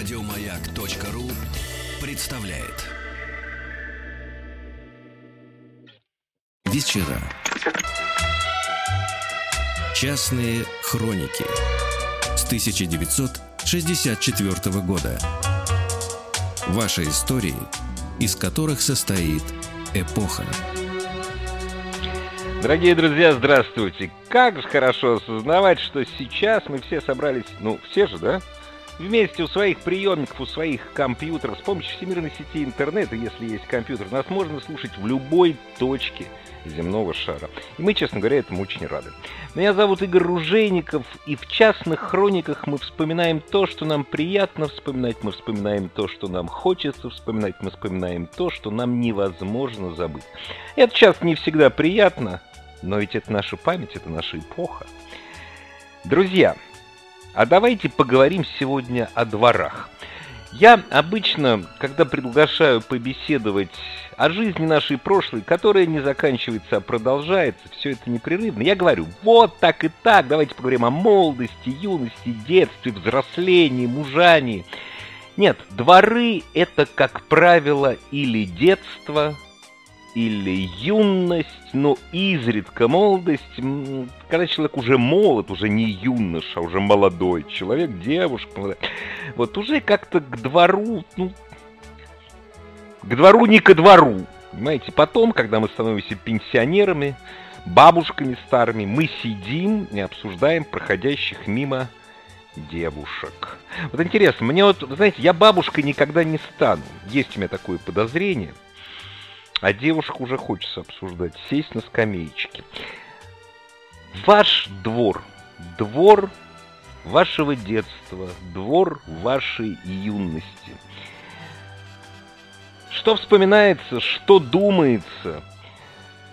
Радиомаяк.ру представляет. Вечера. Частные хроники с 1964 года. Ваши истории, из которых состоит эпоха. Дорогие друзья, здравствуйте! Как же хорошо осознавать, что сейчас мы все собрались, ну, все же, да? Вместе у своих приемников, у своих компьютеров, с помощью всемирной сети интернета, если есть компьютер, нас можно слушать в любой точке земного шара. И мы, честно говоря, этому очень рады. Меня зовут Игорь Ружейников, и в частных хрониках мы вспоминаем то, что нам приятно вспоминать, мы вспоминаем то, что нам хочется вспоминать, мы вспоминаем то, что нам невозможно забыть. Это сейчас не всегда приятно, но ведь это наша память, это наша эпоха. Друзья, а давайте поговорим сегодня о дворах. Я обычно, когда приглашаю побеседовать о жизни нашей прошлой, которая не заканчивается, а продолжается, все это непрерывно, я говорю, вот так и так, давайте поговорим о молодости, юности, детстве, взрослении, мужании. Нет, дворы – это, как правило, или детство, или юность, но изредка молодость, когда человек уже молод, уже не юноша, а уже молодой человек, девушка, вот уже как-то к двору, ну, к двору не ко двору, понимаете, потом, когда мы становимся пенсионерами, бабушками старыми, мы сидим и обсуждаем проходящих мимо девушек. Вот интересно, мне вот, знаете, я бабушкой никогда не стану. Есть у меня такое подозрение – а девушек уже хочется обсуждать. Сесть на скамеечке. Ваш двор. Двор вашего детства. Двор вашей юности. Что вспоминается, что думается?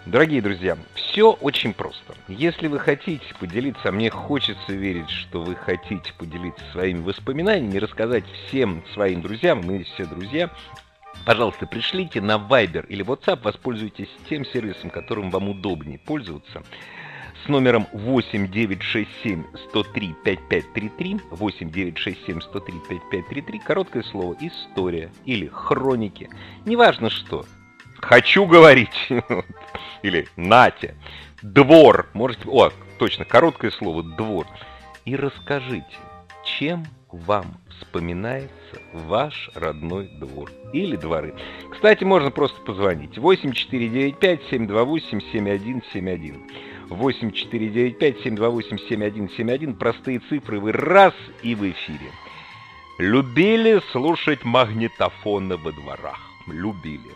Дорогие друзья, все очень просто. Если вы хотите поделиться, а мне хочется верить, что вы хотите поделиться своими воспоминаниями, рассказать всем своим друзьям, мы все друзья, Пожалуйста, пришлите на Viber или WhatsApp, воспользуйтесь тем сервисом, которым вам удобнее пользоваться. С номером 8967 103 5533, 8967 103 5533, короткое слово «История» или «Хроники». Неважно что. «Хочу говорить» или «Натя», «Двор». Можете... О, точно, короткое слово «Двор». И расскажите, чем вам вспоминается ваш родной двор или дворы. Кстати, можно просто позвонить. 8495-728-7171. 8495-728-7171. Простые цифры. Вы раз и в эфире. Любили слушать магнитофоны во дворах. Любили.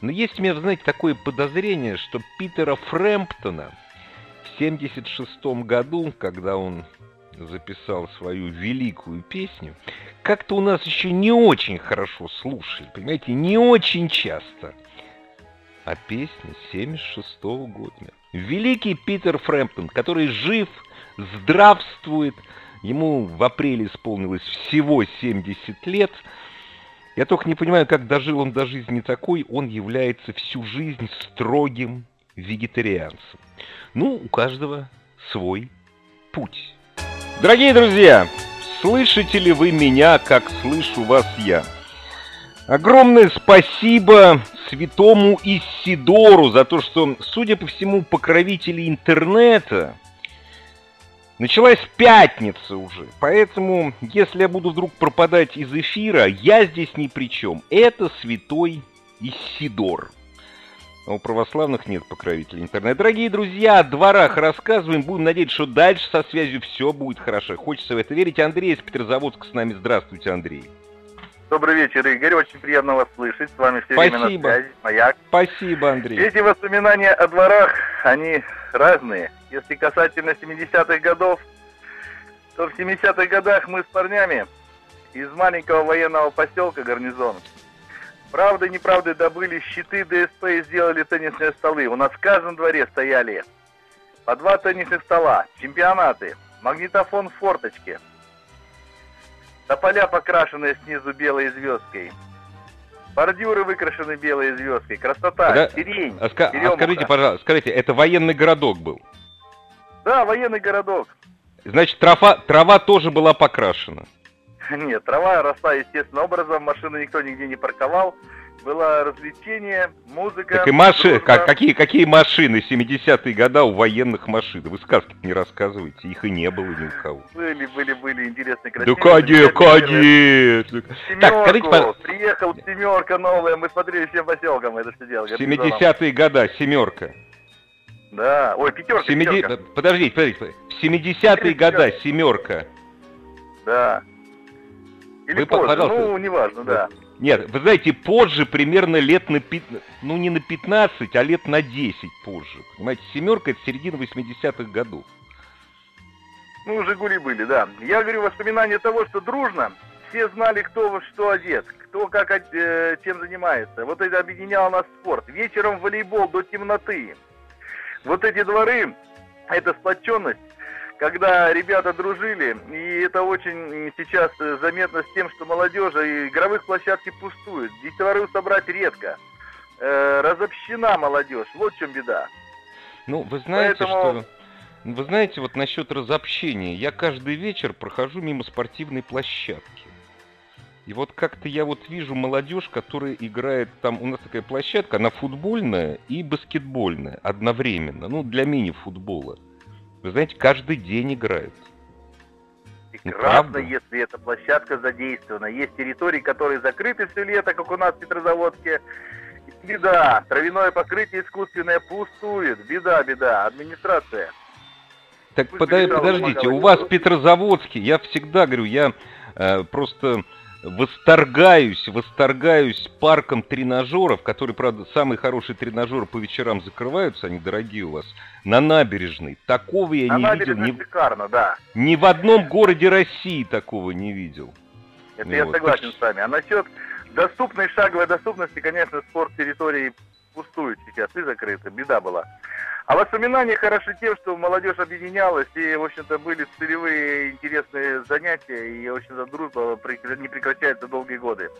Но есть у меня, знаете, такое подозрение, что Питера Фрэмптона в 76 году, когда он записал свою великую песню, как-то у нас еще не очень хорошо слушали, понимаете, не очень часто. А песня 76 -го года. Великий Питер Фрэмптон, который жив, здравствует, ему в апреле исполнилось всего 70 лет. Я только не понимаю, как дожил он до жизни такой, он является всю жизнь строгим вегетарианцем. Ну, у каждого свой путь. Дорогие друзья, слышите ли вы меня, как слышу вас я? Огромное спасибо святому Исидору за то, что, судя по всему, покровители интернета, началась пятница уже. Поэтому, если я буду вдруг пропадать из эфира, я здесь ни при чем. Это святой Исидор. А у православных нет покровителей интернета. Дорогие друзья, о дворах рассказываем. Будем надеяться, что дальше со связью все будет хорошо. Хочется в это верить. Андрей из Петрозаводска с нами. Здравствуйте, Андрей. Добрый вечер, Игорь. Очень приятно вас слышать. С вами все Спасибо. время на связи. Маяк. Спасибо, Андрей. Эти воспоминания о дворах, они разные. Если касательно 70-х годов, то в 70-х годах мы с парнями из маленького военного поселка Гарнизон Правда, неправда добыли щиты ДСП и сделали теннисные столы. У нас в каждом дворе стояли по два теннисных стола, чемпионаты, магнитофон в форточке, тополя, покрашенные снизу белой звездкой, бордюры выкрашены белой звездкой, красота, Подо... сирень, а, ска... а скажите, пожалуйста, скажите, это военный городок был? Да, военный городок. Значит, трава, трава тоже была покрашена? Нет, трава росла естественным образом, машину никто нигде не парковал. Было развлечение, музыка. Так и машины, как, какие, какие машины 70-е года у военных машин? Вы сказки не рассказываете, их и не было ни у кого. Были, были, были интересные, красивые. Да конечно, конечно. Так, скажите, приехал семерка новая, мы смотрели всем поселкам это все дело. 70-е года, семерка. Да, ой, пятерка, 70... пятерка. Подождите, подождите, 70-е года, семерка. Да. Или Вы, позже, пожалуйста. ну, неважно, да. Нет, вы знаете, позже, примерно лет на 15, ну не на 15, а лет на 10 позже. Понимаете, семерка это середина 80-х годов. Ну, Жигули были, да. Я говорю, воспоминания того, что дружно, все знали, кто во что одет, кто как э, чем занимается. Вот это объединяло нас спорт. Вечером волейбол до темноты. Вот эти дворы, эта сплоченность, когда ребята дружили, и это очень сейчас заметно с тем, что молодежи игровых площадки пустуют, детворы собрать редко, э, разобщена молодежь, вот в чем беда. Ну, вы знаете, Поэтому... что... Вы знаете, вот насчет разобщения, я каждый вечер прохожу мимо спортивной площадки. И вот как-то я вот вижу молодежь, которая играет там, у нас такая площадка, она футбольная и баскетбольная одновременно, ну, для мини-футбола. Вы знаете, каждый день играют. Прекрасно, ну, если эта площадка задействована. Есть территории, которые закрыты все лето, как у нас в Петрозаводске. Беда. Травяное покрытие искусственное пустует. Беда, беда. Администрация. Так подай, подождите, у вас в Петрозаводске, я всегда говорю, я э, просто восторгаюсь, восторгаюсь парком тренажеров, которые, правда, самые хорошие тренажеры по вечерам закрываются, они дорогие у вас, на набережной. Такого я на не видел. Ни, шикарно, да. Ни в одном городе России такого не видел. Это ну, я вот. согласен с вами. А насчет доступной шаговой доступности, конечно, спорт территории пустует сейчас и закрыты. Беда была. А воспоминания хороши тем, что молодежь объединялась, и, в общем-то, были целевые интересные занятия, и, в общем-то, дружба не прекращается долгие годы.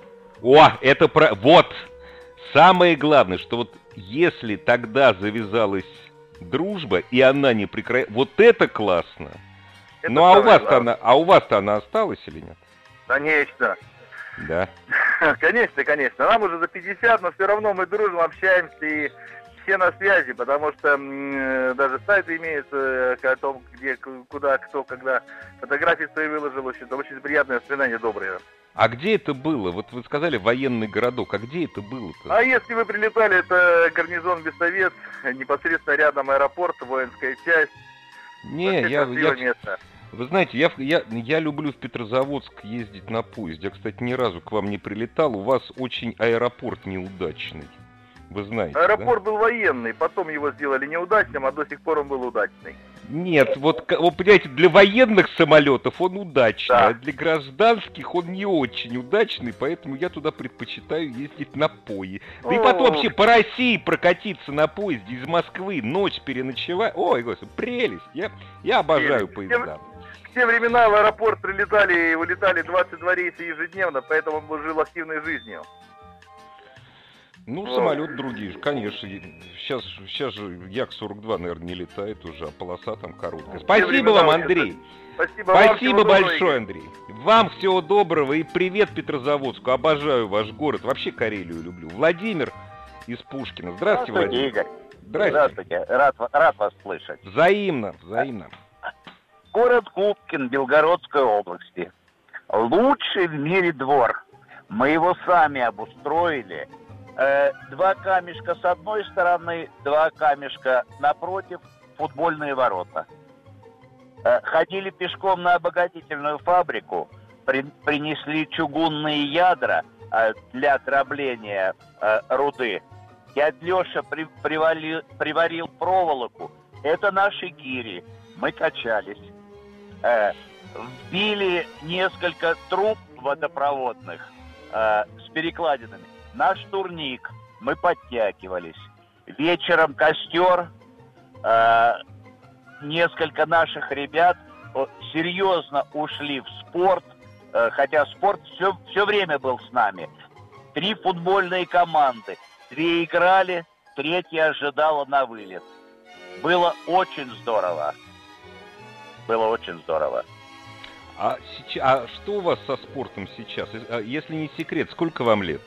О, это про... Вот! Самое главное, что вот если тогда завязалась дружба, и она не прекращается... Вот это классно! Это ну, а у вас-то она, а у вас-то она осталась или нет? Конечно. Да. Конечно, конечно. Нам уже за 50, но все равно мы дружим, общаемся и все на связи, потому что э, даже сайты имеются э, о том, где, куда, кто, когда фотографии свои выложил. Очень, очень приятное воспоминание, доброе. А где это было? Вот вы сказали военный городок, а где это было-то? А если вы прилетали, это гарнизон Бессовет, непосредственно рядом аэропорт, воинская часть. Не, я, я, место. Вы знаете, я, я, я люблю в Петрозаводск ездить на поезде. Я, кстати, ни разу к вам не прилетал. У вас очень аэропорт неудачный. Вы знаете, Аэропорт да? был военный, потом его сделали неудачным, а до сих пор он был удачный. Нет, вот, вы понимаете, для военных самолетов он удачный, да. а для гражданских он не очень удачный, поэтому я туда предпочитаю ездить на поезде. Да и потом вообще по России прокатиться на поезде из Москвы, ночь переночевать. Ой, господи, прелесть. Я, я обожаю прелесть. поезда. Те времена в аэропорт прилетали и вылетали 22 рейса ежедневно, поэтому он жил активной жизнью. Ну, вот. самолет другие, конечно. Сейчас, сейчас же Як-42, наверное, не летает уже, а полоса там короткая. Спасибо вам, Андрей. Спасибо, Спасибо вам, большое, Андрей. Вам всего доброго и привет Петрозаводску. Обожаю ваш город. Вообще Карелию люблю. Владимир из Пушкина. Здравствуйте, Здравствуйте Владимир. Игорь. Здравствуйте. Здравствуйте. Рад, рад вас слышать. Взаимно, взаимно. Город Губкин Белгородской области. Лучший в мире двор. Мы его сами обустроили – Э, два камешка с одной стороны, два камешка напротив, футбольные ворота. Э, ходили пешком на обогатительную фабрику, при, принесли чугунные ядра э, для отрабления э, руды. Дядь Леша при, привалил, приварил проволоку. Это наши гири. Мы качались. Э, вбили несколько труб водопроводных э, с перекладинами наш турник, мы подтягивались. Вечером костер, э, несколько наших ребят серьезно ушли в спорт, э, хотя спорт все, все время был с нами. Три футбольные команды, две играли, третья ожидала на вылет. Было очень здорово. Было очень здорово. А, сейчас, а что у вас со спортом сейчас? А, если не секрет, сколько вам лет?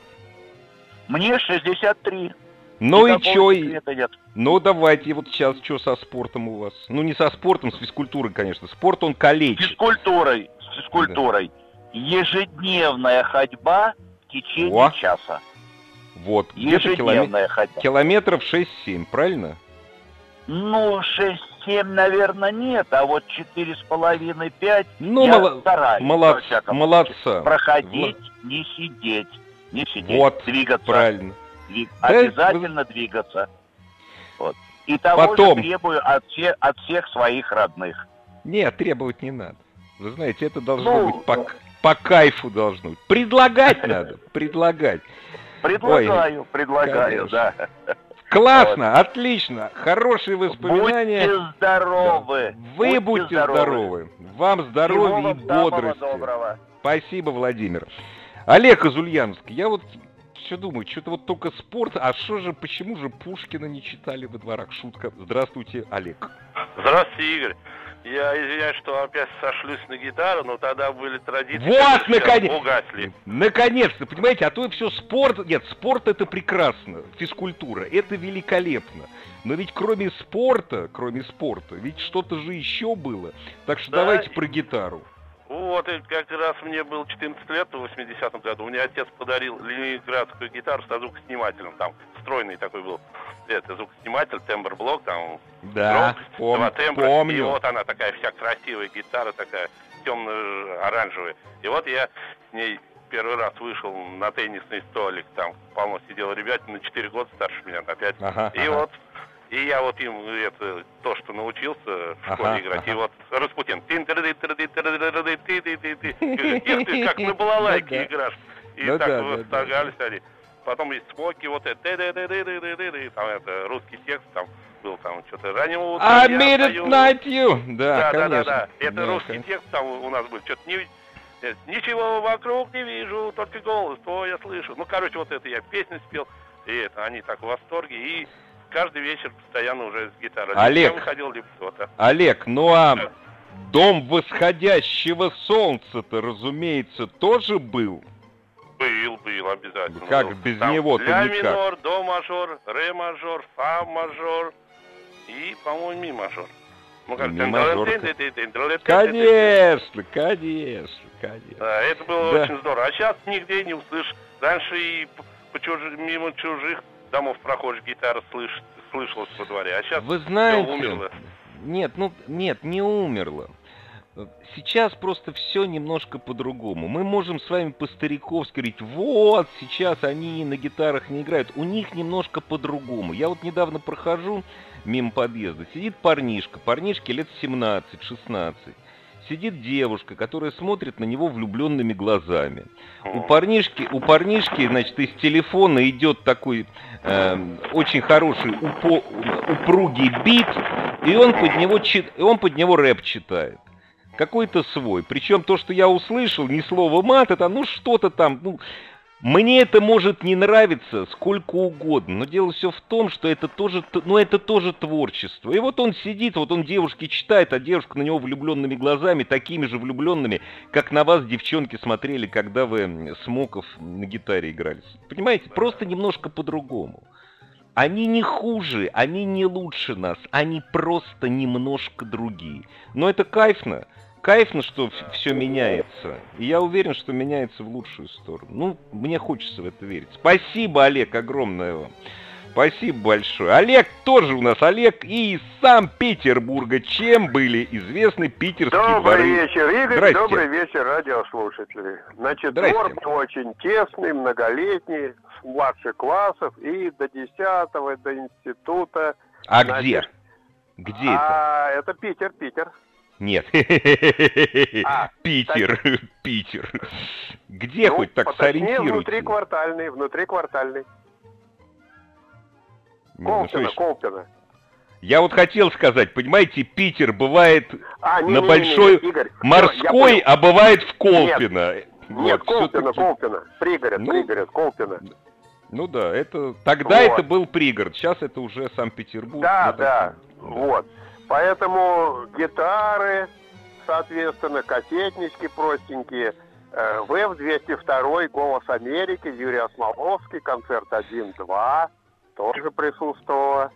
Мне 63. Ну и чё? Нет. Ну давайте, вот сейчас что со спортом у вас? Ну не со спортом, с физкультурой, конечно. Спорт он калечит. С физкультурой, с физкультурой. Да. Ежедневная ходьба в течение О. часа. Вот, где-то километр... ходьба. километров 6-7, правильно? Ну, 6-7, наверное, нет, а вот 4,5-5 ну, я мол... стараюсь. Молодц... Молодца. Проходить, вот. не сидеть. Не сидеть, вот, двигаться. правильно. Двиг... Да, обязательно вы... двигаться. Вот. И того Потом... же требую от, все... от всех своих родных. Нет, требовать не надо. Вы знаете, это должно ну, быть по, по кайфу должно быть. Предлагать надо, предлагать. Предлагаю, Ой, предлагаю, конечно. да. Классно, вот. отлично, хорошие воспоминания. Будьте здоровы. Да. Вы будьте, будьте здоровы. здоровы. Вам здоровья и бодрости. Доброго. Спасибо, Владимир. Олег из Ульяновска, я вот все думаю, что-то вот только спорт, а что же, почему же Пушкина не читали во дворах? Шутка. Здравствуйте, Олег. Здравствуйте, Игорь. Я извиняюсь, что опять сошлюсь на гитару, но тогда были традиции, вот, наконец... угасли. Наконец-то, понимаете, а то все спорт... Нет, спорт это прекрасно, физкультура, это великолепно. Но ведь кроме спорта, кроме спорта, ведь что-то же еще было. Так что да. давайте про гитару. Вот, и как раз мне было 14 лет в 80-м году. Мне отец подарил ленинградскую гитару со звукоснимателем. Там стройный такой был. Это звукосниматель, тембр-блок, там да, громкость, пом- два тембра. Помню. И вот она такая вся красивая гитара, такая темно-оранжевая. И вот я с ней первый раз вышел на теннисный столик, там полно сидело ребят на 4 года старше меня опять. Ага, и ага. вот и я вот им это то, что научился в школе ага, играть. Ага. И вот Распутин. Ты как на балалайке играешь. И так восторгались они. Потом есть смоки, вот это, там это, русский текст, там был там что-то раннего утра. I made it night you. Да, да, да, да. Это русский текст там у нас был. Что-то не Ничего вокруг не вижу, только голос твой я слышу. Ну, короче, вот это я песню спел, и это, они так в восторге. И каждый вечер постоянно уже с гитарой. Олег, выходил либо кто-то. Олег, ну а дом восходящего солнца-то, разумеется, тоже был? Был, был, обязательно. Как был. без него-то ля никак? минор, до мажор, ре мажор, фа мажор и, по-моему, ми мажор. Ну, как ми мажор. Конечно, конечно, конечно. Да, это было да. очень здорово. А сейчас нигде не услышишь. Раньше и по чуж... мимо чужих домов прохожих гитара слыш... слышалась во дворе, а сейчас Вы знаете, умерло. Нет, ну, нет, не умерло. Сейчас просто все немножко по-другому. Мы можем с вами по-стариковски говорить, вот, сейчас они на гитарах не играют. У них немножко по-другому. Я вот недавно прохожу мимо подъезда, сидит парнишка, парнишке лет 17-16 сидит девушка, которая смотрит на него влюбленными глазами. У парнишки, у парнишки, значит, из телефона идет такой э, очень хороший упо, упругий бит, и он под него, он под него рэп читает. Какой-то свой. Причем то, что я услышал, ни слова мат, это ну что-то там, ну, мне это может не нравиться сколько угодно, но дело все в том, что это тоже, ну, это тоже творчество. И вот он сидит, вот он девушке читает, а девушка на него влюбленными глазами, такими же влюбленными, как на вас девчонки смотрели, когда вы Смоков на гитаре играли. Понимаете, просто немножко по-другому. Они не хуже, они не лучше нас, они просто немножко другие. Но это кайфно кайфно, что все меняется. И я уверен, что меняется в лучшую сторону. Ну, мне хочется в это верить. Спасибо, Олег, огромное вам. Спасибо большое. Олег тоже у нас, Олег из Санкт-Петербурга. Чем были известны питерские добрый дворы? Добрый вечер, Игорь. Здрасте. Добрый вечер, радиослушатели. Значит, Здрасте. двор очень тесный, многолетний, с младших классов и до 10 до института. А Значит, где? Где а, это? это Питер, Питер. Нет. А, Питер, так... Питер. Где ну, хоть так сориентируйте? внутриквартальный, внутриквартальный. Ну, Колпино, Колпино. Я вот хотел сказать, понимаете, Питер бывает а, не, на не, большой не, не, Игорь, морской, а бывает в Колпино. Нет, вот, нет Колпино, Колпино, пригород, ну, пригород, Колпино. Ну да, это тогда вот. это был пригород, сейчас это уже Санкт-Петербург. Да, да, вот. Поэтому гитары, соответственно, кассетнички простенькие. Э, ВФ-202, «Голос Америки», Юрий Осмоловский, концерт 1-2 тоже присутствовала.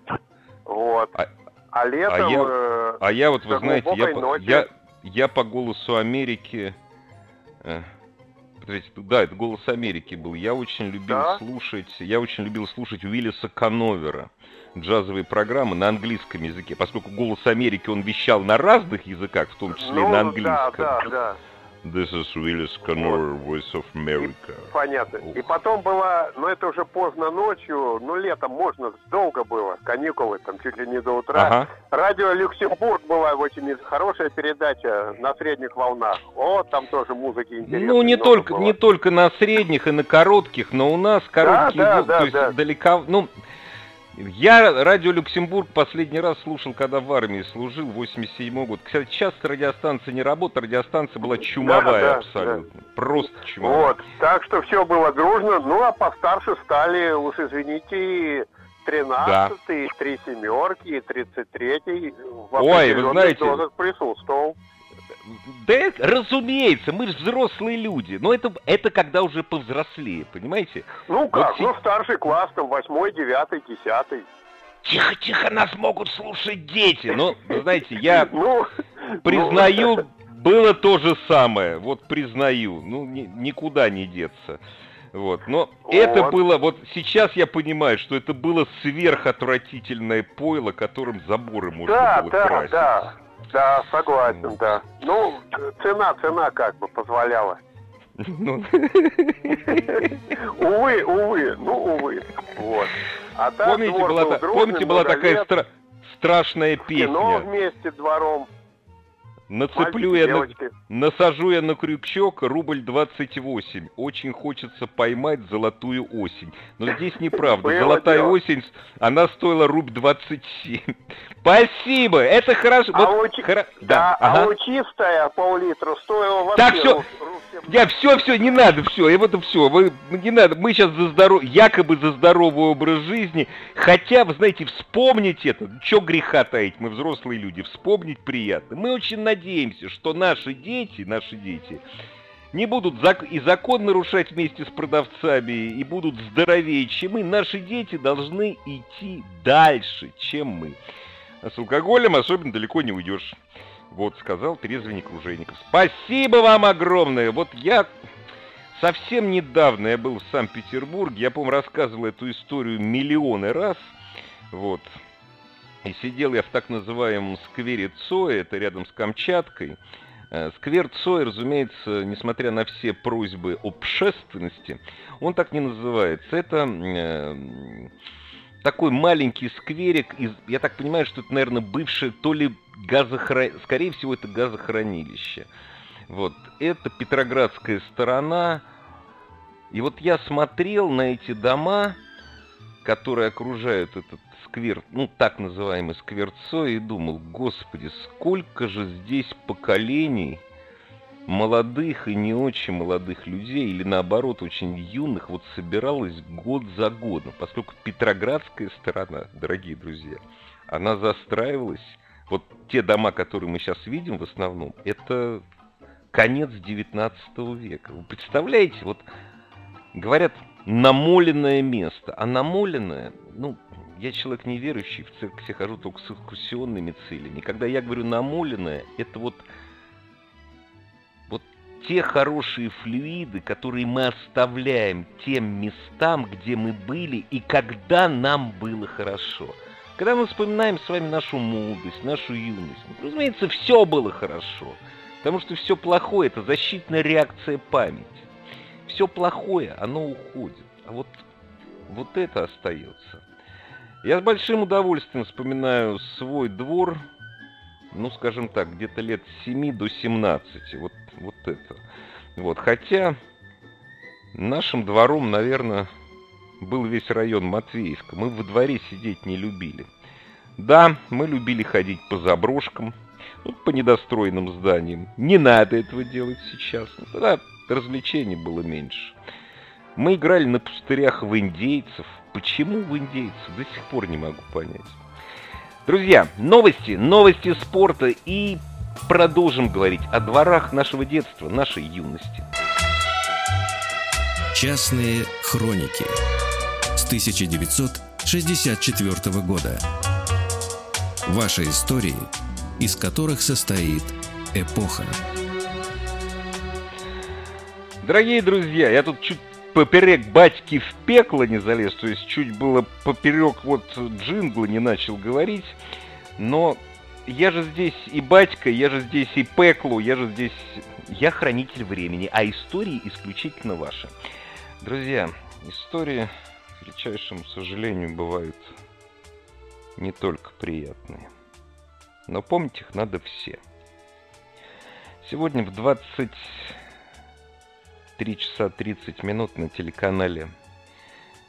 Вот. А, а летом... А я, э, а я вот, вы знаете, я, ночи... я, я по «Голосу Америки» э, да, это «Голос Америки» был. Я очень любил да? слушать, я очень любил слушать Уиллиса Кановера джазовые программы на английском языке, поскольку «Голос Америки» он вещал на разных языках, в том числе ну, на английском. Да, да, да. This is Willis Connor, вот. Voice of America. И, понятно. Ух. И потом была, ну это уже поздно ночью, ну летом можно, долго было, каникулы, там чуть ли не до утра. Ага. Радио Люксембург была очень хорошая передача на средних волнах. О, там тоже музыки интересной. Ну не только, было. не только на средних и на коротких, но у нас короткие, да, да, да, то есть да. далеко, ну я радио Люксембург последний раз слушал, когда в армии служил, 87 год. Кстати, сейчас радиостанция не работает, радиостанция была чумовая да, да, абсолютно. Да. Просто чумовая. Вот, так что все было дружно. Ну, а постарше стали, уж извините, 13 да. три семерки, 33 в Ой, вы знаете, присутствовал. Да, разумеется, мы взрослые люди. Но это, это когда уже повзрослее, понимаете? Ну как, вот, ну старший класс, там, восьмой, девятый, десятый. Тихо, тихо, нас могут слушать дети. Но, знаете, я ну, признаю, ну... было то же самое. Вот признаю. Ну, ни, никуда не деться. Вот. Но вот. это было, вот сейчас я понимаю, что это было сверхотвратительное пойло, которым заборы можно да, было да, красить. Да, да. Да, согласен, да. Ну, цена, цена как бы позволяла. Ну. Увы, увы, ну, увы. Вот. А помните, была, помните, была такая стра страшная песня? Кино вместе двором. Нацеплю я на, насажу я на крючок рубль 28. Очень хочется поймать золотую осень. Но здесь неправда. Золотая осень, она стоила рубль 27. Спасибо, это хорошо. А, вот, у, хоро... да, а, ага. а у чистая пол-литра стоила вообще... Так, все, я все, все, не надо, все, и вот все, вы, не надо, мы сейчас за здоров... якобы за здоровый образ жизни, хотя, вы знаете, вспомнить это, что греха таить, мы взрослые люди, вспомнить приятно. Мы очень надеемся, что наши дети, наши дети, не будут зак и закон нарушать вместе с продавцами, и будут здоровее, чем мы. Наши дети должны идти дальше, чем мы. С алкоголем особенно далеко не уйдешь. Вот, сказал трезвенник Ружейников. Спасибо вам огромное. Вот я совсем недавно я был в Санкт-Петербурге. Я, по-моему, рассказывал эту историю миллионы раз. Вот. И сидел я в так называемом сквере Цоя, это рядом с Камчаткой. Э, сквер Цой, разумеется, несмотря на все просьбы общественности, он так не называется. Это э, такой маленький скверик, из, я так понимаю, что это, наверное, бывшее то ли газохранилище, скорее всего, это газохранилище. Вот, это Петроградская сторона. И вот я смотрел на эти дома, которые окружают этот сквер, ну, так называемый сквер Цой, и думал, господи, сколько же здесь поколений молодых и не очень молодых людей, или наоборот, очень юных, вот собиралась год за годом, поскольку Петроградская сторона, дорогие друзья, она застраивалась, вот те дома, которые мы сейчас видим в основном, это конец 19 века. Вы представляете, вот говорят, намоленное место, а намоленное, ну, я человек неверующий, в церковь хожу только с экскурсионными целями. Когда я говорю намоленное, это вот те хорошие флюиды, которые мы оставляем тем местам, где мы были и когда нам было хорошо. Когда мы вспоминаем с вами нашу молодость, нашу юность, ну, разумеется, все было хорошо. Потому что все плохое – это защитная реакция памяти. Все плохое, оно уходит. А вот, вот это остается. Я с большим удовольствием вспоминаю свой двор, ну, скажем так, где-то лет с 7 до 17. Вот вот это. Вот, хотя нашим двором, наверное, был весь район Матвеевка. Мы во дворе сидеть не любили. Да, мы любили ходить по заброшкам, ну, по недостроенным зданиям. Не надо этого делать сейчас. Ну, тогда развлечений было меньше. Мы играли на пустырях в индейцев. Почему в индейцев? До сих пор не могу понять. Друзья, новости, новости спорта и продолжим говорить о дворах нашего детства, нашей юности. Частные хроники с 1964 года. Ваши истории, из которых состоит эпоха. Дорогие друзья, я тут чуть поперек батьки в пекло не залез, то есть чуть было поперек вот джингла не начал говорить, но я же здесь и батька, я же здесь и пеклу, я же здесь... Я хранитель времени, а истории исключительно ваши. Друзья, истории, к величайшему сожалению, бывают не только приятные. Но помнить их надо все. Сегодня в 23 часа 30 минут на телеканале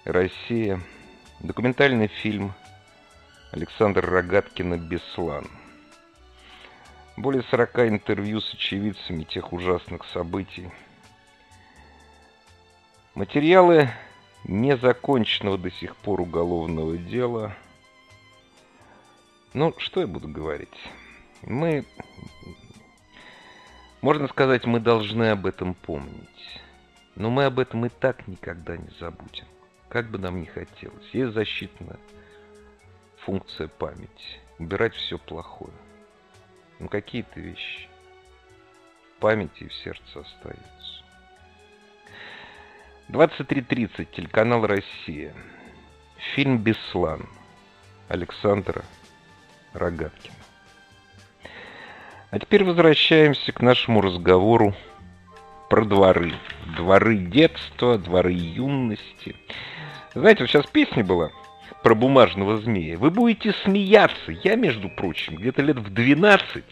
«Россия» документальный фильм Александра Рогаткина «Беслан». Более 40 интервью с очевидцами тех ужасных событий. Материалы незаконченного до сих пор уголовного дела. Ну, что я буду говорить? Мы, можно сказать, мы должны об этом помнить. Но мы об этом и так никогда не забудем. Как бы нам ни хотелось. Есть защитная функция памяти. Убирать все плохое. Ну какие-то вещи в памяти и в сердце остаются. 23.30, телеканал «Россия». Фильм «Беслан» Александра Рогаткина. А теперь возвращаемся к нашему разговору про дворы. Дворы детства, дворы юности. Знаете, вот сейчас песня была про бумажного змея. Вы будете смеяться. Я, между прочим, где-то лет в 12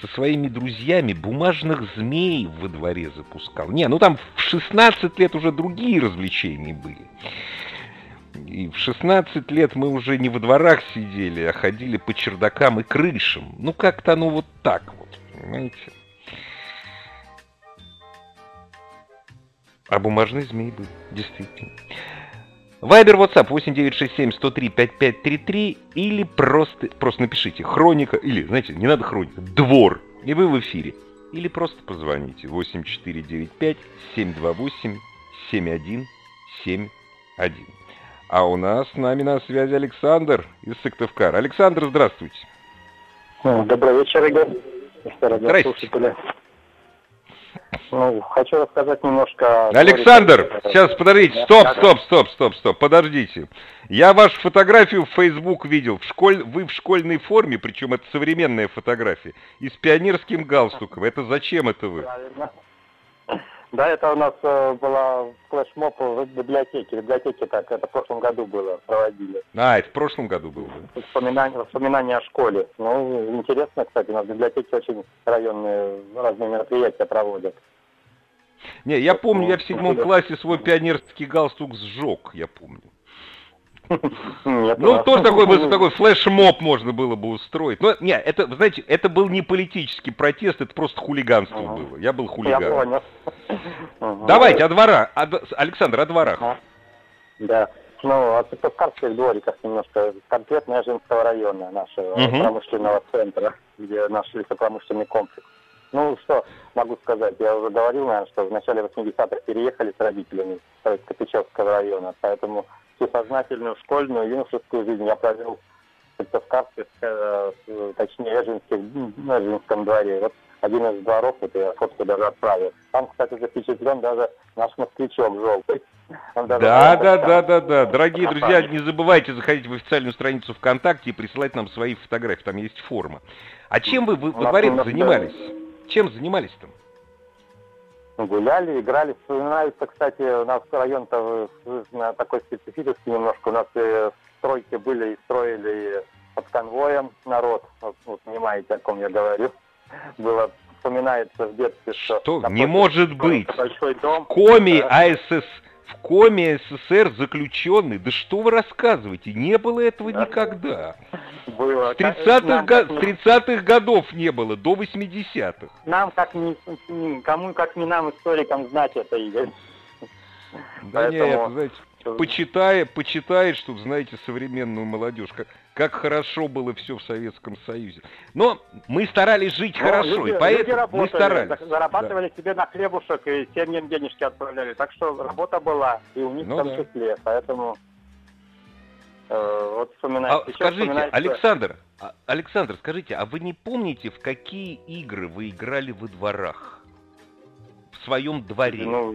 со своими друзьями бумажных змей во дворе запускал. Не, ну там в 16 лет уже другие развлечения были. И в 16 лет мы уже не во дворах сидели, а ходили по чердакам и крышам. Ну как-то оно вот так вот, понимаете? А бумажный змей был, действительно. Вайбер, WhatsApp 8967-103-5533 или просто, просто напишите хроника, или, знаете, не надо хроника, двор, и вы в эфире. Или просто позвоните 8495-728-7171. А у нас с нами на связи Александр из Сыктывкара. Александр, здравствуйте. Добрый вечер, Игорь. Здравствуйте. Ну, хочу рассказать немножко... Александр, сейчас, подождите, стоп, стоп, стоп, стоп, стоп, подождите. Я вашу фотографию в Facebook видел. В школь... Вы в школьной форме, причем это современная фотография, и с пионерским галстуком. Это зачем это вы? Правильно. Да, это у нас э, была флешмоб в библиотеке. В библиотеке так, это в прошлом году было, проводили. А, это в прошлом году было. Воспоминания, воспоминания о школе. Ну, интересно, кстати, у нас в библиотеке очень районные разные мероприятия проводят. Не, я помню, я в седьмом классе свой пионерский галстук сжег, я помню. Ну, тоже такой, бы, такой флешмоб можно было бы устроить. Но, не, это, знаете, это был не политический протест, это просто хулиганство было. Я был хулиган. Я понял. Давайте, о дворах. Александр, о дворах. Да. Ну, о Сыктывкарских двориках немножко. Конкретно Женского района нашего промышленного центра, где наш лесопромышленный комплекс. Ну, что могу сказать, я уже говорил, наверное, что в начале 80-х переехали с родителями с Копичевского района, поэтому всю сознательную школьную, юношескую жизнь я провел в Сыктывкарске, э, точнее, на Эжинском дворе. Вот один из дворов, вот я фотку даже отправил. Там, кстати, запечатлен даже наш москвичок желтый. Да, да, да, да, да. Дорогие друзья, не забывайте заходить в официальную страницу ВКонтакте и присылать нам свои фотографии. Там есть форма. А чем вы во дворе занимались? Чем занимались там? Гуляли, играли, вспоминается, кстати, у нас район-то такой специфический немножко. У нас и стройки были и строили под конвоем народ. Вот, вот понимаете, о ком я говорю. Было вспоминается в детстве, что... Что? Не может быть! Большой дом. В коме АСС в коме СССР заключенный. Да что вы рассказываете? Не было этого никогда. Было. С 30-х, го... с 30 годов не было, до 80-х. Нам, как ни, кому, как не нам, историкам, знать это, Игорь. Да Поэтому... нет, знаете, почитая, почитает, что, знаете, современную молодежь. Как... как хорошо было все в Советском Союзе. Но мы старались жить Но хорошо, люди, и поэтому люди мы старались. Зарабатывали да. себе на хлебушек и семьям денежки отправляли. Так что работа была, и у них ну, в том да. числе. Поэтому э, вот вспоминать. А, скажите, вспоминать... Александр, а, Александр, скажите, а вы не помните, в какие игры вы играли во дворах? В своем дворе? Ну,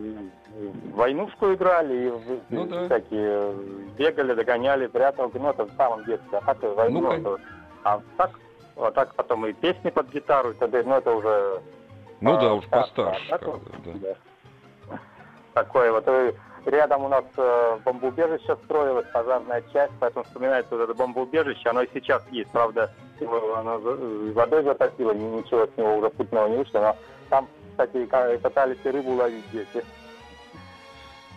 войнушку играли, и ну, да. всякие бегали, догоняли, пряталки, ну это в самом детстве. А так войну, ну, это, а так, вот так потом и песни под гитару, и т.д., ну это уже... Ну а, да, уж постарше. А, так, да. да. Такое вот. И рядом у нас э, бомбоубежище строилось, пожарная часть, поэтому вспоминается вот это бомбоубежище, оно и сейчас есть, правда, оно водой затопило, ничего с него уже путного не вышло, но там, кстати, катались и рыбу ловить дети.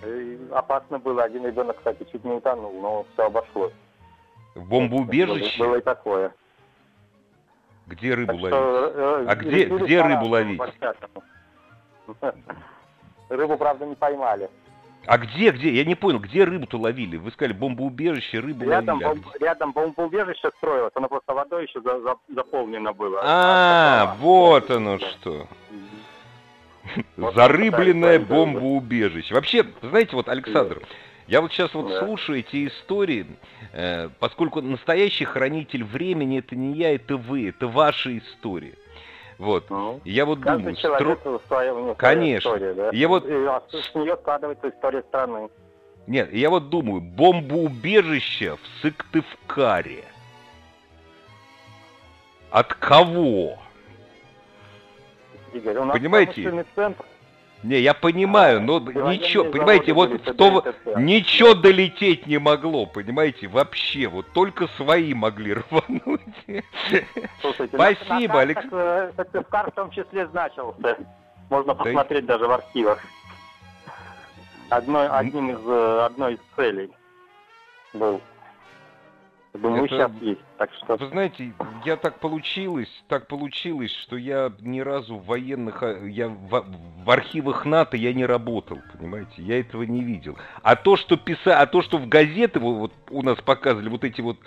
И опасно было. Один ребенок, кстати, чуть не утонул, но все обошлось. В бомбоубежище? Было, и такое. Где рыбу так ловить? Что, э, а где, где рыбу ловить? Рыбу, правда, не поймали. А где, где? Я не понял, где рыбу-то ловили? Вы сказали бомбоубежище, рыбу рядом ловили. Бом, а рядом бомбоубежище строилось, оно просто водой еще за, за, заполнено было. А, а вот оно что. Зарыбленное бомбоубежище. Вообще, знаете, вот, Александр, я вот сейчас вот да. слушаю эти истории, э, поскольку настоящий хранитель времени это не я, это вы, это ваши истории. Вот. Ну, я вот думаю, человек стро... своем, конечно. История, да? Я вот... И с нее складывается история страны. Нет, я вот думаю, бомбоубежище в Сыктывкаре. От кого? Игорь, у нас Понимаете? Центр. Не, я понимаю, но а, ничего, понимаете, вот то, ничего долететь не могло, понимаете, вообще, вот только свои могли рвануть. Слушайте, Спасибо, Александр. Сыктывкар в том числе значился. Можно посмотреть да. даже в архивах. Одной, одним из, э, одной из целей был. Думаю, это, сейчас есть. Так что... Вы знаете, я так получилось, так получилось, что я ни разу в военных, а, я в, в архивах НАТО я не работал, понимаете, я этого не видел. А то, что писали, а то, что в газеты вот, у нас показывали вот эти вот,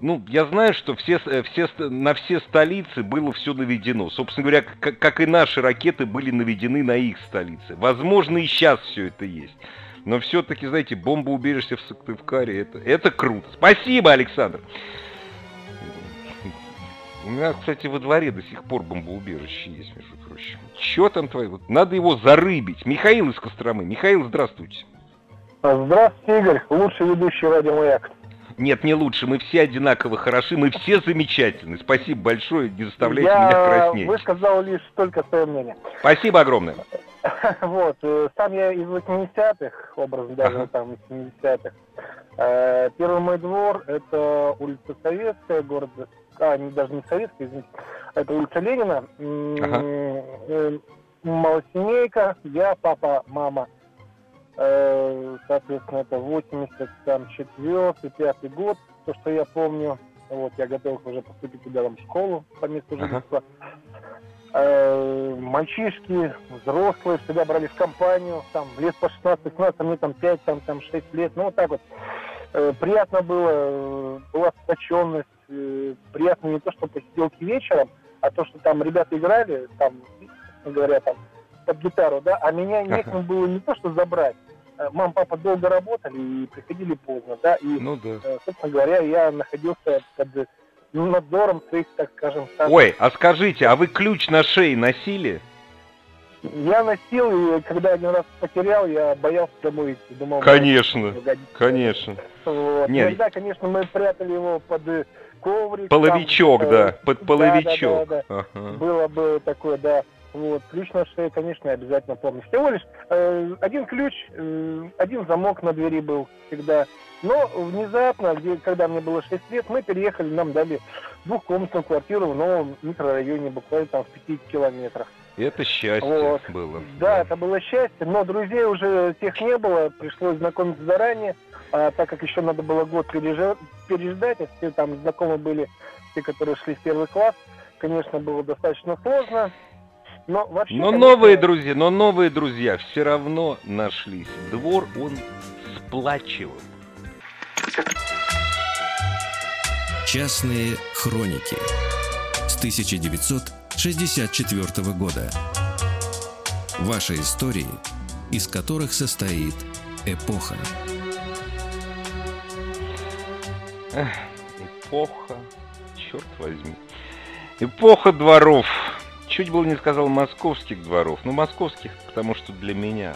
ну, я знаю, что все, все, на все столицы было все наведено. Собственно говоря, как, как и наши ракеты были наведены на их столицы. Возможно, и сейчас все это есть. Но все-таки, знаете, бомбоубежище в Сыктывкаре, это, это круто. Спасибо, Александр. У меня, кстати, во дворе до сих пор бомбоубежище есть, между прочим. Че там твои? Вот надо его зарыбить. Михаил из Костромы. Михаил, здравствуйте. Здравствуйте, Игорь. Лучший ведущий радио «Маяк». Нет, не лучше. Мы все одинаково хороши, мы все замечательны. Спасибо большое, не заставляйте Я меня краснеть. Я высказал лишь только свое мнение. Спасибо огромное. Вот, э, сам я из 80-х, образно даже там из 70-х. Э, первый мой двор – это улица Советская, город, а, не, даже не Советская, извините, это улица Ленина. Ага. Э, малосемейка, я, папа, мама. Соответственно, это 84 5 год, то, что я помню. Вот, я готовился уже поступить туда в школу по месту жительства. Ага э, мальчишки, взрослые всегда брали в компанию, там, лет по 16-17, а мне там 5, там, там 6 лет, ну, вот так вот. Э, приятно было, э, была сплоченность, э, приятно не то, что посиделки вечером, а то, что там ребята играли, там, говоря, там, под гитару, да, а меня некому было не то, что забрать, э, мама, папа долго работали и приходили поздно, да, и, ну, да. Э, собственно говоря, я находился под надзором своих, так скажем. Так. Ой, а скажите, а вы ключ на шее носили? Я носил, и когда один раз потерял, я боялся домой идти. Думал, конечно, конечно. Вот. Нет. Иногда, конечно, мы прятали его под коврик. Половичок, там, да, под половичок. Да, да, да, да. Ага. Было бы такое, да. Вот, ключ на шее, конечно, обязательно помню. Всего лишь э, один ключ, э, один замок на двери был всегда. Но внезапно, где, когда мне было 6 лет, мы переехали, нам дали двухкомнатную квартиру в новом микрорайоне, буквально там в 50 километрах. Это счастье вот. было. Да, да, это было счастье, но друзей уже тех не было, пришлось знакомиться заранее, а, так как еще надо было год переждать, а все там знакомы были, те, которые шли в первый класс, конечно, было достаточно сложно. Но, вообще, но конечно... новые друзья, но новые друзья все равно нашлись. Двор он сплачивал. Частные хроники с 1964 года. Ваши истории, из которых состоит эпоха. Эх, эпоха, черт возьми. Эпоха дворов. Чуть было не сказал московских дворов. Ну, московских, потому что для меня.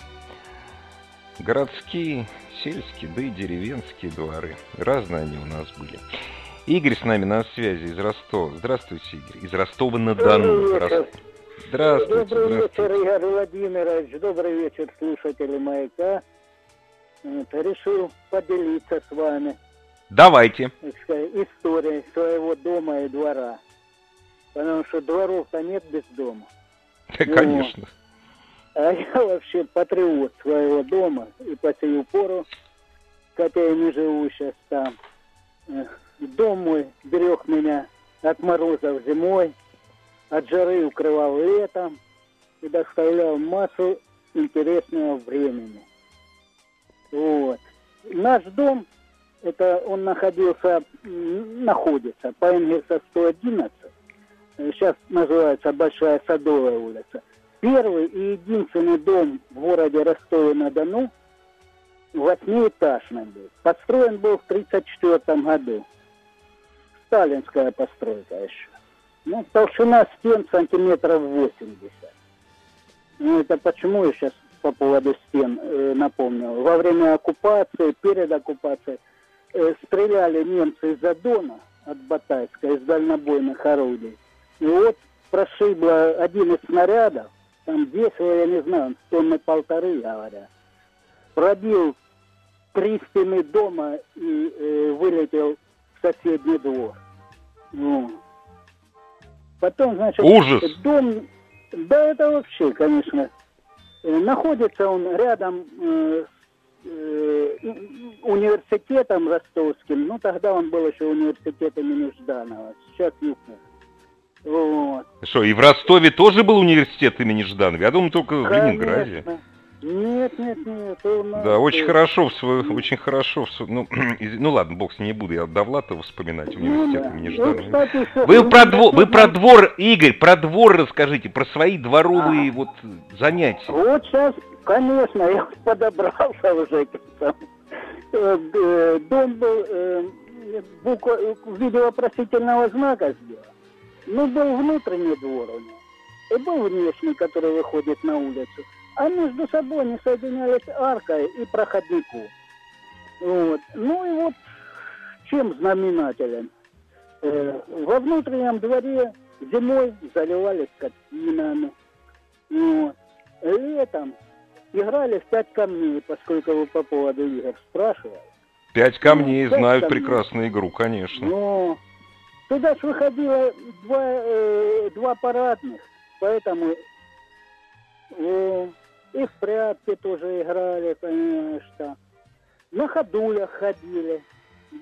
Городские, сельские, да и деревенские дворы. Разные они у нас были. Игорь с нами на связи из Ростова. Здравствуйте, Игорь. Из Ростова-на-Дону. Рос... Здравствуйте. Добрый вечер, Игорь Владимирович. Добрый вечер, слушатели «Маяка». решил поделиться с вами. Давайте. Историей своего дома и двора. Потому что дворов-то нет без дома. Ну, конечно. А я вообще патриот своего дома. И по сию пору, хотя я не живу сейчас там, Дом мой берег меня от морозов зимой, от жары укрывал летом и доставлял массу интересного времени. Вот. Наш дом, это он находился, находится по Энгельса 111, сейчас называется Большая Садовая улица. Первый и единственный дом в городе Ростове-на-Дону восьмиэтажный был. Построен был в 1934 году сталинская постройка еще. Ну, толщина стен сантиметров 80. Ну, это почему я сейчас по поводу стен э, напомнил. Во время оккупации, перед оккупацией, э, стреляли немцы из-за Дона, от Батайска, из дальнобойных орудий. И вот прошибло один из снарядов, там весило, я не знаю, тонны полторы, говорят. Пробил три стены дома и э, вылетел в соседний двор. Ну. Потом, значит, Ужас. дом, да это вообще, конечно, э, находится он рядом э, с э, университетом ростовским, ну тогда он был еще университет имени Жданова, сейчас ЮКУ. Вот. Что, и в Ростове тоже был университет имени Жданова? Я думаю, только в Ленинграде. Нет, нет, нет. Да, очень хорошо, в свой, очень хорошо. В свой, ну, ну ладно, бог с ним не буду, я Довлатова вспоминать, университет ну, имени Жданова. Ну, кстати, вы, про двор, вы про двор, Игорь, про двор расскажите, про свои дворовые а. вот занятия. Вот сейчас, конечно, я подобрался уже к этому. Э, э, дом был э, буква, в виде вопросительного знака сделан. Ну, был внутренний двор у него. И был внешний, который выходит на улицу а между собой они соединялись аркой и проходнику. Вот. Ну и вот чем знаменателен? Э, во внутреннем дворе зимой заливались скотинами. Вот. Летом играли в пять камней, поскольку вы по поводу игр спрашивали. Пять камней, ну, знают камней. прекрасную игру, конечно. Но туда ж выходило два, э, два парадных, поэтому э, и в прятки тоже играли, конечно. На ходулях ходили.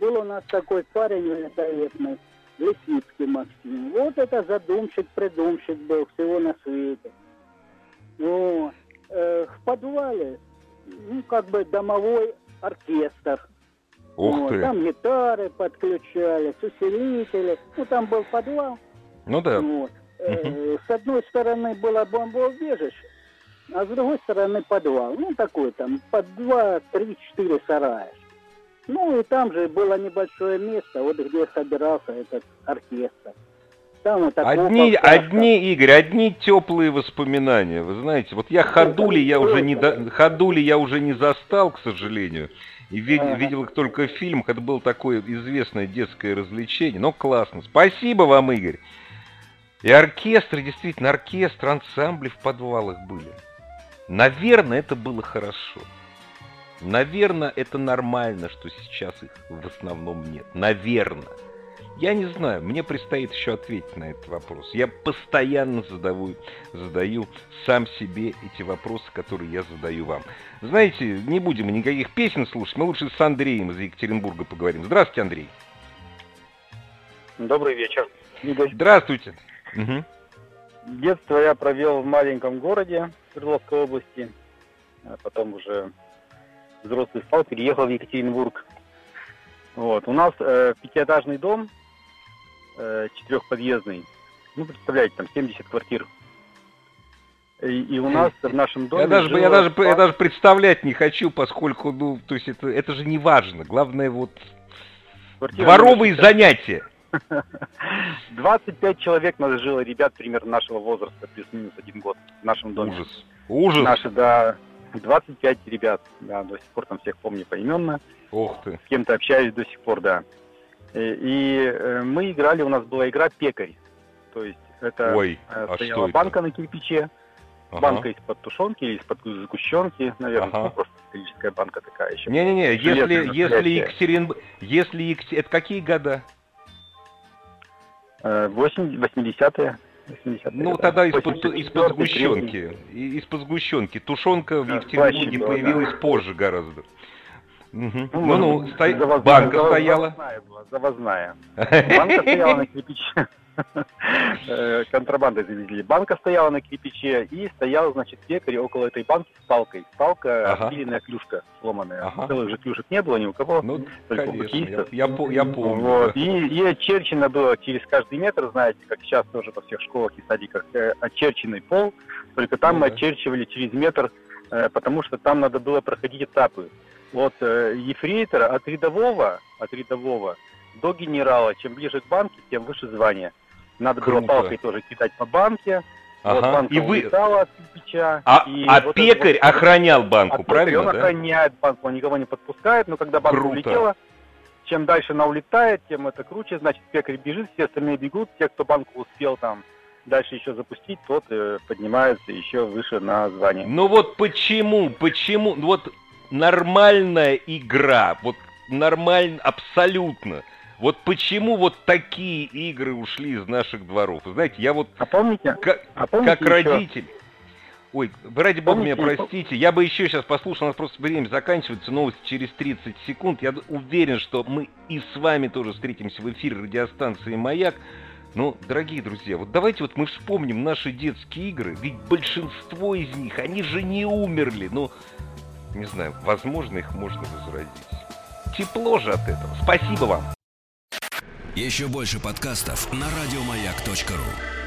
Был у нас такой парень великолепный, Лисицкий Максим. Вот это задумщик-придумщик был всего на свете. Вот. Э, в подвале, ну, как бы домовой оркестр. Ух вот. ты. Там гитары подключались, усилители. Ну, там был подвал. Ну да. Вот. Угу. С одной стороны было бомбоубежище, а с другой стороны подвал. Ну, такой там, под два, три, четыре сарая. Ну, и там же было небольшое место, вот где собирался этот оркестр. Там вот одни, одни, Игорь, одни теплые воспоминания. Вы знаете, вот я ходули я уже не до... ходули я уже не застал, к сожалению. И видел, ага. видел их только в фильмах. Это было такое известное детское развлечение. Но классно. Спасибо вам, Игорь. И оркестры, действительно, оркестр, ансамбли в подвалах были. Наверное, это было хорошо. Наверное, это нормально, что сейчас их в основном нет. Наверное. Я не знаю, мне предстоит еще ответить на этот вопрос. Я постоянно задаю, задаю сам себе эти вопросы, которые я задаю вам. Знаете, не будем никаких песен слушать, мы лучше с Андреем из Екатеринбурга поговорим. Здравствуйте, Андрей. Добрый вечер. Здравствуйте. Угу. Детство я провел в маленьком городе Свердловской области. А потом уже взрослый стал, переехал в Екатеринбург. Вот. У нас э, пятиэтажный дом э, четырехподъездный. Ну, представляете, там 70 квартир. И, и у нас в нашем доме... Я даже, я, даже, я даже представлять не хочу, поскольку, ну, то есть это, это же не важно. Главное, вот, Квартира дворовые занятия. 25 человек нас жило, ребят примерно нашего возраста, плюс-минус один год в нашем доме. Ужас. Ужас. Наши, да, 25 ребят, да, до сих пор там всех помню поименно. Ух ты. С кем-то общаюсь до сих пор, да. И, и э, мы играли, у нас была игра «Пекарь». То есть это Ой, э, а стояла банка это? на кирпиче, ага. банка из-под тушенки или из-под сгущенки, наверное, ага. ну, просто историческая банка такая еще. Не-не-не, если, если Екатеринбург... Если Екатер... Это какие года? 80-е. Ну, тогда из-под, из-под сгущенки. Из-под сгущенки. Тушенка в Екатеринбурге появилась позже гораздо. Угу. Ну, ну, сто... банка стояла. Завозная была, завозная. Банка стояла на кирпиче. Э, контрабандой завезли. Банка стояла на кирпиче, и стоял, значит, пекарь около этой банки с палкой. Палка, ага. отпиленная клюшка сломанная. Ага. Целых же клюшек не было ни у кого, ну, только конечно, у я, я, я помню. Вот. И, и очерчено было через каждый метр, знаете, как сейчас тоже во всех школах и садиках, э, очерченный пол, только там ну, мы да. очерчивали через метр, потому что там надо было проходить этапы. Вот э, ефрейтора от рядового, от рядового до генерала, чем ближе к банке, тем выше звание. Надо Круто. было палкой тоже кидать по банке. Ага. Вот банка и вы... от кирпича. А, и а вот пекарь вот... охранял банку, а правильно? Он да? охраняет банку, он никого не подпускает, но когда банка Круто. улетела, чем дальше она улетает, тем это круче. Значит, пекарь бежит, все остальные бегут. Те, кто банку успел там дальше еще запустить, тот э, поднимается еще выше на звание. Ну вот почему, почему, вот нормальная игра, вот нормально, абсолютно. Вот почему вот такие игры ушли из наших дворов? Вы знаете, я вот а помните, как, а помните как родитель... Ой, ради бога меня простите, я бы еще сейчас послушал, у нас просто время заканчивается, новость через 30 секунд. Я уверен, что мы и с вами тоже встретимся в эфире радиостанции «Маяк». Но, дорогие друзья, вот давайте вот мы вспомним наши детские игры, ведь большинство из них, они же не умерли, но, не знаю, возможно, их можно возродить. Тепло же от этого. Спасибо вам. Еще больше подкастов на радиомаяк.ру